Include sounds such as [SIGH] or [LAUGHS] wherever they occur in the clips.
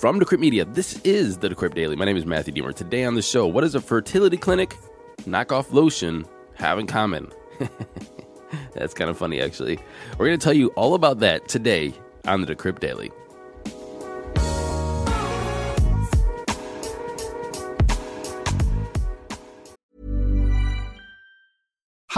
from Decrypt Media. This is the Decrypt Daily. My name is Matthew Deemer. Today on the show, what does a fertility clinic, knockoff lotion have in common? [LAUGHS] That's kind of funny, actually. We're going to tell you all about that today on the Decrypt Daily.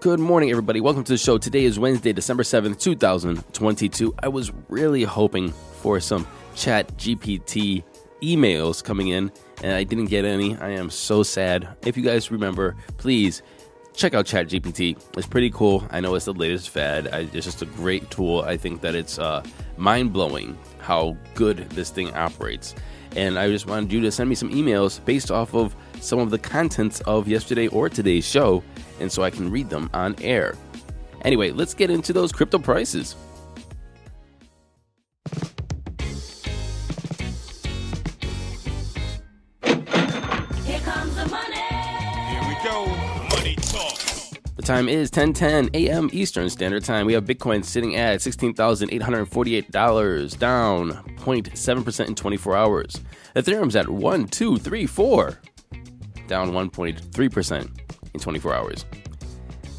Good morning, everybody. Welcome to the show. Today is Wednesday, December 7th, 2022. I was really hoping for some chat GPT emails coming in, and I didn't get any. I am so sad. If you guys remember, please check out ChatGPT. It's pretty cool. I know it's the latest fad. I, it's just a great tool. I think that it's uh, mind blowing how good this thing operates. And I just wanted you to send me some emails based off of some of the contents of yesterday or today's show, and so I can read them on air. Anyway, let's get into those crypto prices. Time is 10:10 a.m. Eastern Standard Time. We have Bitcoin sitting at $16,848, down 0.7% in 24 hours. Ethereum's at 1234, down 1.3% in 24 hours.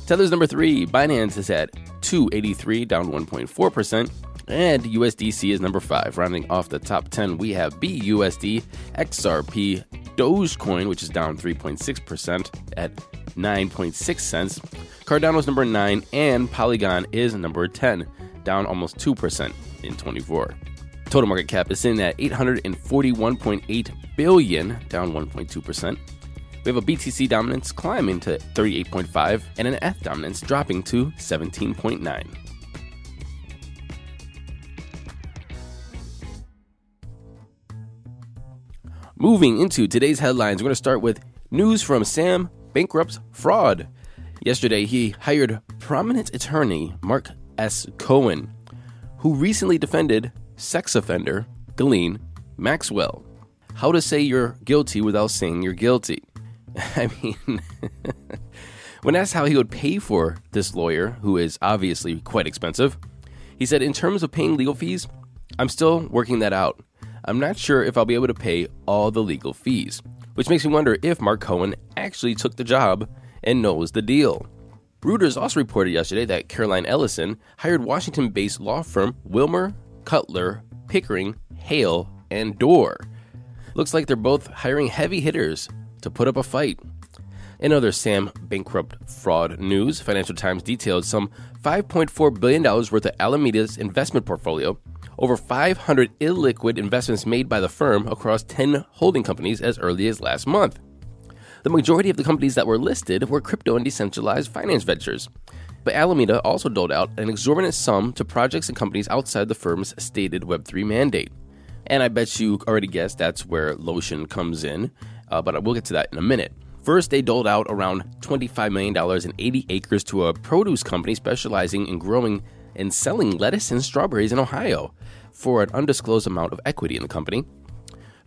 Tether's number 3, Binance is at 283, down 1.4%. And USDC is number 5. Rounding off the top 10, we have BUSD, XRP, Dogecoin, which is down 3.6% at 9.6 cents. Cardano's number 9, and Polygon is number 10, down almost 2% in 24. Total market cap is sitting at 841.8 billion, down 1.2%. We have a BTC dominance climbing to 38.5 and an ETH dominance dropping to 17.9. Moving into today's headlines, we're going to start with news from Sam Bankrupt's fraud. Yesterday, he hired prominent attorney Mark S. Cohen, who recently defended sex offender Ghislaine Maxwell. How to say you're guilty without saying you're guilty. [LAUGHS] I mean, [LAUGHS] when asked how he would pay for this lawyer, who is obviously quite expensive, he said, In terms of paying legal fees, I'm still working that out. I'm not sure if I'll be able to pay all the legal fees, which makes me wonder if Mark Cohen actually took the job and knows the deal. Reuters also reported yesterday that Caroline Ellison hired Washington based law firm Wilmer, Cutler, Pickering, Hale, and Dorr. Looks like they're both hiring heavy hitters to put up a fight. In other Sam bankrupt fraud news, Financial Times detailed some $5.4 billion worth of Alameda's investment portfolio, over 500 illiquid investments made by the firm across 10 holding companies as early as last month. The majority of the companies that were listed were crypto and decentralized finance ventures. But Alameda also doled out an exorbitant sum to projects and companies outside the firm's stated Web3 mandate. And I bet you already guessed that's where Lotion comes in, uh, but we'll get to that in a minute. First, they doled out around $25 million and 80 acres to a produce company specializing in growing and selling lettuce and strawberries in Ohio for an undisclosed amount of equity in the company.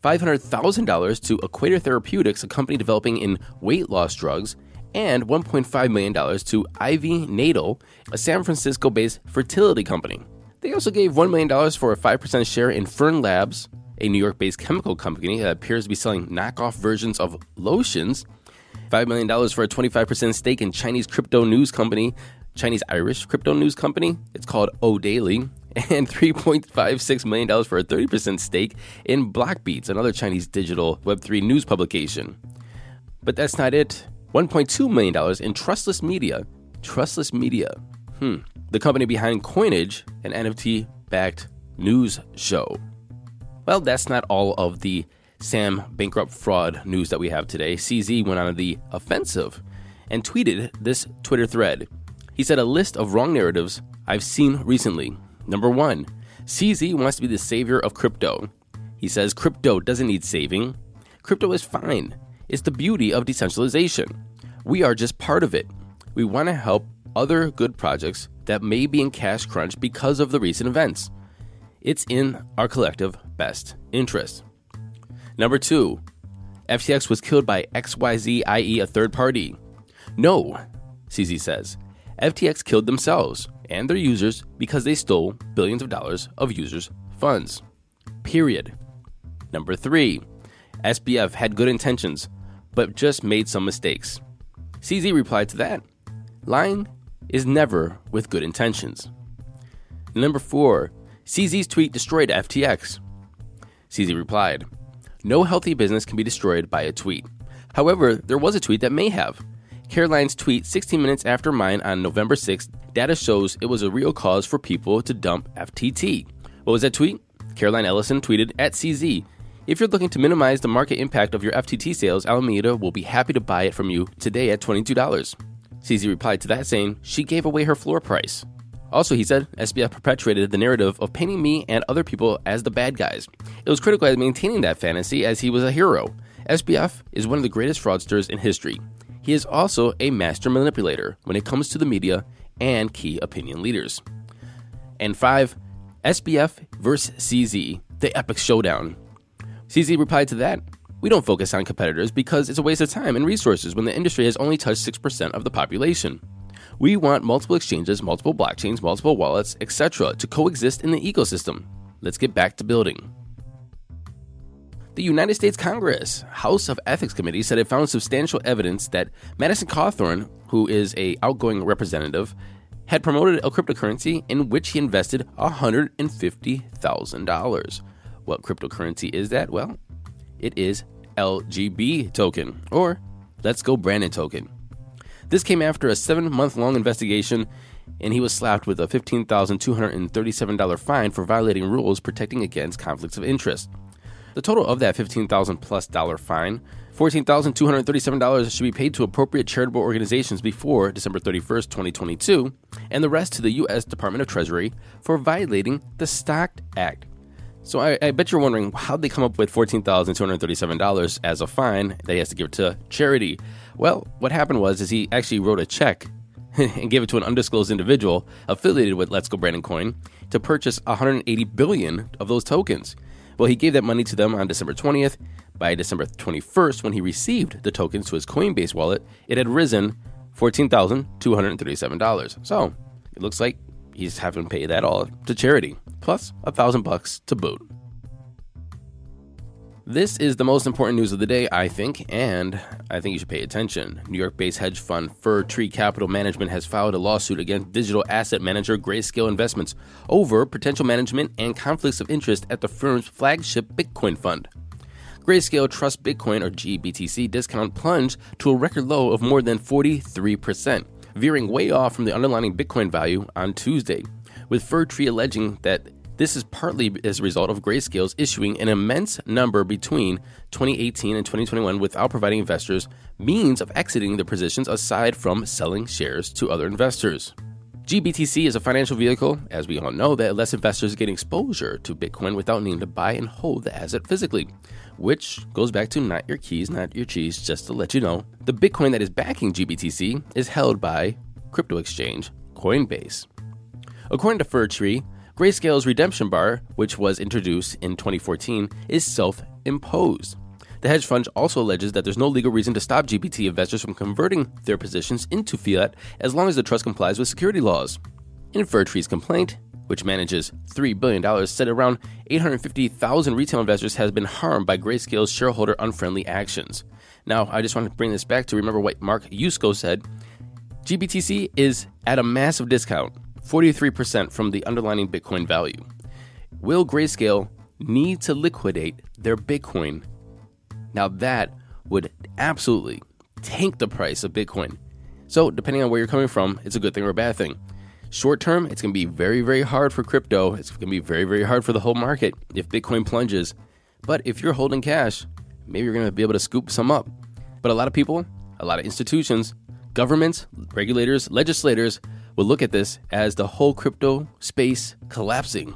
$500,000 to Equator Therapeutics, a company developing in weight loss drugs, and $1.5 million to Ivy Natal, a San Francisco based fertility company. They also gave $1 million for a 5% share in Fern Labs, a New York based chemical company that appears to be selling knockoff versions of lotions, $5 million for a 25% stake in Chinese crypto news company, Chinese Irish crypto news company. It's called Odaily. And $3.56 million for a 30% stake in Blockbeats, another Chinese digital Web3 news publication. But that's not it. $1.2 million in Trustless Media. Trustless Media. Hmm. The company behind Coinage, an NFT backed news show. Well, that's not all of the Sam bankrupt fraud news that we have today. CZ went on the offensive and tweeted this Twitter thread. He said, A list of wrong narratives I've seen recently. Number one, CZ wants to be the savior of crypto. He says crypto doesn't need saving. Crypto is fine. It's the beauty of decentralization. We are just part of it. We want to help other good projects that may be in cash crunch because of the recent events. It's in our collective best interest. Number two, FTX was killed by XYZ, i.e., a third party. No, CZ says. FTX killed themselves and their users because they stole billions of dollars of users' funds. Period. Number three, SBF had good intentions, but just made some mistakes. CZ replied to that lying is never with good intentions. Number four, CZ's tweet destroyed FTX. CZ replied, No healthy business can be destroyed by a tweet. However, there was a tweet that may have. Caroline's tweet 16 minutes after mine on November 6th, data shows it was a real cause for people to dump FTT. What was that tweet? Caroline Ellison tweeted at CZ. If you're looking to minimize the market impact of your FTT sales, Alameda will be happy to buy it from you today at $22. CZ replied to that saying she gave away her floor price. Also, he said, SBF perpetuated the narrative of painting me and other people as the bad guys. It was critical at maintaining that fantasy as he was a hero. SBF is one of the greatest fraudsters in history. He is also a master manipulator when it comes to the media and key opinion leaders. And five, SBF versus CZ, the epic showdown. CZ replied to that we don't focus on competitors because it's a waste of time and resources when the industry has only touched 6% of the population. We want multiple exchanges, multiple blockchains, multiple wallets, etc. to coexist in the ecosystem. Let's get back to building. The United States Congress House of Ethics Committee said it found substantial evidence that Madison Cawthorn, who is a outgoing representative, had promoted a cryptocurrency in which he invested $150,000. What cryptocurrency is that? Well, it is LGB token, or Let's Go Brandon token. This came after a seven month long investigation, and he was slapped with a $15,237 fine for violating rules protecting against conflicts of interest. The total of that $15,000 plus dollar fine, $14,237 should be paid to appropriate charitable organizations before December 31st, 2022, and the rest to the U.S. Department of Treasury for violating the Stock Act. So I, I, bet you're wondering how'd they come up with $14,237 as a fine that he has to give to charity? Well, what happened was is he actually wrote a check [LAUGHS] and gave it to an undisclosed individual affiliated with Let's Go Brandon Coin to purchase 180 billion of those tokens. Well, he gave that money to them on December 20th. By December 21st, when he received the tokens to his Coinbase wallet, it had risen $14,237. So it looks like he's having to pay that all to charity, plus a thousand bucks to boot. This is the most important news of the day, I think, and I think you should pay attention. New York based hedge fund Fir Tree Capital Management has filed a lawsuit against digital asset manager Grayscale Investments over potential management and conflicts of interest at the firm's flagship Bitcoin fund. Grayscale Trust Bitcoin, or GBTC, discount plunged to a record low of more than 43%, veering way off from the underlying Bitcoin value on Tuesday, with Fir Tree alleging that this is partly as a result of Grayscale's issuing an immense number between 2018 and 2021 without providing investors means of exiting their positions aside from selling shares to other investors. GBTC is a financial vehicle, as we all know, that lets investors get exposure to Bitcoin without needing to buy and hold the asset physically, which goes back to not your keys, not your cheese, just to let you know. The Bitcoin that is backing GBTC is held by crypto exchange Coinbase. According to Fir Tree, Grayscale's redemption bar, which was introduced in 2014, is self imposed. The hedge fund also alleges that there's no legal reason to stop GPT investors from converting their positions into fiat as long as the trust complies with security laws. In Tree's complaint, which manages $3 billion, said around 850,000 retail investors has been harmed by Grayscale's shareholder unfriendly actions. Now, I just want to bring this back to remember what Mark Yusko said. GBTC is at a massive discount, 43% from the underlying Bitcoin value. Will Grayscale need to liquidate their Bitcoin now, that would absolutely tank the price of Bitcoin. So, depending on where you're coming from, it's a good thing or a bad thing. Short term, it's going to be very, very hard for crypto. It's going to be very, very hard for the whole market if Bitcoin plunges. But if you're holding cash, maybe you're going to be able to scoop some up. But a lot of people, a lot of institutions, governments, regulators, legislators will look at this as the whole crypto space collapsing.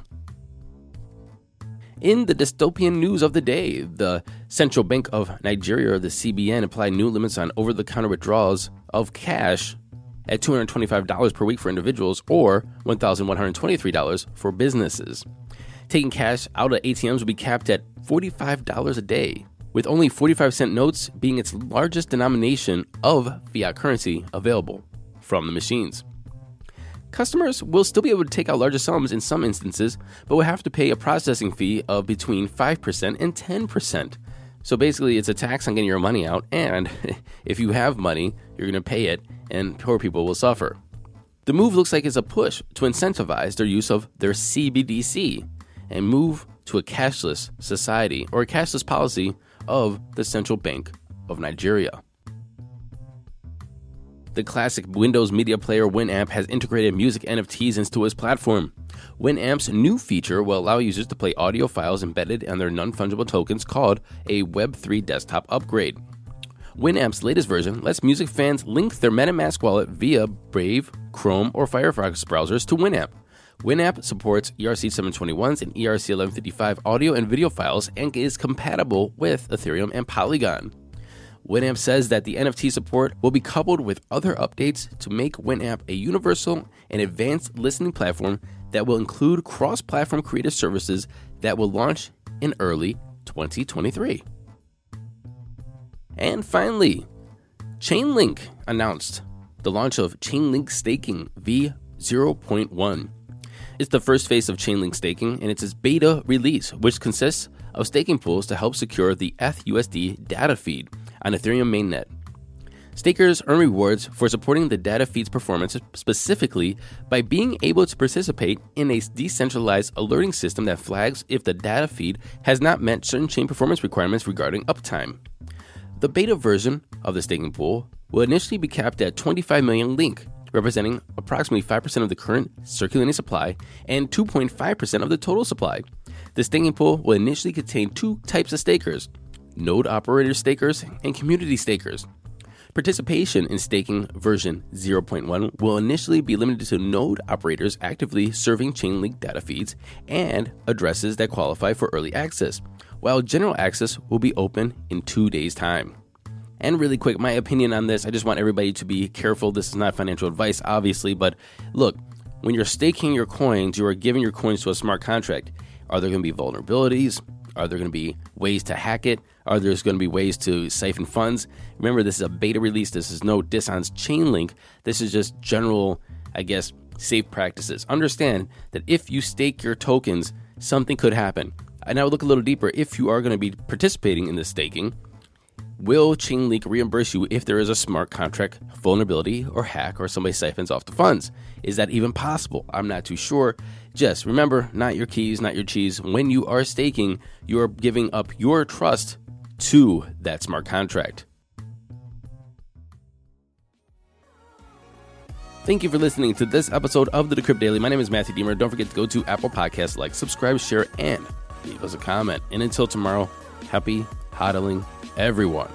In the dystopian news of the day, the Central Bank of Nigeria, the CBN, applied new limits on over the counter withdrawals of cash at $225 per week for individuals or $1,123 for businesses. Taking cash out of ATMs will be capped at $45 a day, with only 45 cent notes being its largest denomination of fiat currency available from the machines. Customers will still be able to take out larger sums in some instances, but will have to pay a processing fee of between 5% and 10%. So basically, it's a tax on getting your money out, and [LAUGHS] if you have money, you're going to pay it, and poor people will suffer. The move looks like it's a push to incentivize their use of their CBDC and move to a cashless society or a cashless policy of the Central Bank of Nigeria. The classic Windows media player Winamp has integrated music NFTs into its platform. Winamp's new feature will allow users to play audio files embedded on their non fungible tokens called a Web3 desktop upgrade. Winamp's latest version lets music fans link their MetaMask wallet via Brave, Chrome, or Firefox browsers to Winamp. Winamp supports ERC 721s and ERC 1155 audio and video files and is compatible with Ethereum and Polygon. Winamp says that the NFT support will be coupled with other updates to make Winamp a universal and advanced listening platform that will include cross platform creative services that will launch in early 2023. And finally, Chainlink announced the launch of Chainlink Staking v0.1. It's the first phase of Chainlink staking, and it's its beta release, which consists of staking pools to help secure the ETHUSD data feed on Ethereum mainnet. Stakers earn rewards for supporting the data feed's performance specifically by being able to participate in a decentralized alerting system that flags if the data feed has not met certain chain performance requirements regarding uptime. The beta version of the staking pool will initially be capped at 25 million link, representing approximately 5% of the current circulating supply and 2.5% of the total supply. The staking pool will initially contain two types of stakers node operator stakers and community stakers. Participation in staking version 0.1 will initially be limited to node operators actively serving Chainlink data feeds and addresses that qualify for early access, while general access will be open in two days' time. And really quick, my opinion on this I just want everybody to be careful. This is not financial advice, obviously, but look, when you're staking your coins, you are giving your coins to a smart contract. Are there going to be vulnerabilities? Are there going to be ways to hack it? Are there going to be ways to siphon funds? Remember, this is a beta release. This is no diss on Chainlink. This is just general, I guess, safe practices. Understand that if you stake your tokens, something could happen. And I would look a little deeper. If you are going to be participating in the staking, will Chainlink reimburse you if there is a smart contract vulnerability or hack or somebody siphons off the funds? Is that even possible? I'm not too sure. Just remember, not your keys, not your cheese. When you are staking, you are giving up your trust to that smart contract. Thank you for listening to this episode of the Decrypt Daily. My name is Matthew Deemer. Don't forget to go to Apple Podcasts, like, subscribe, share, and leave us a comment. And until tomorrow, happy hodling, everyone.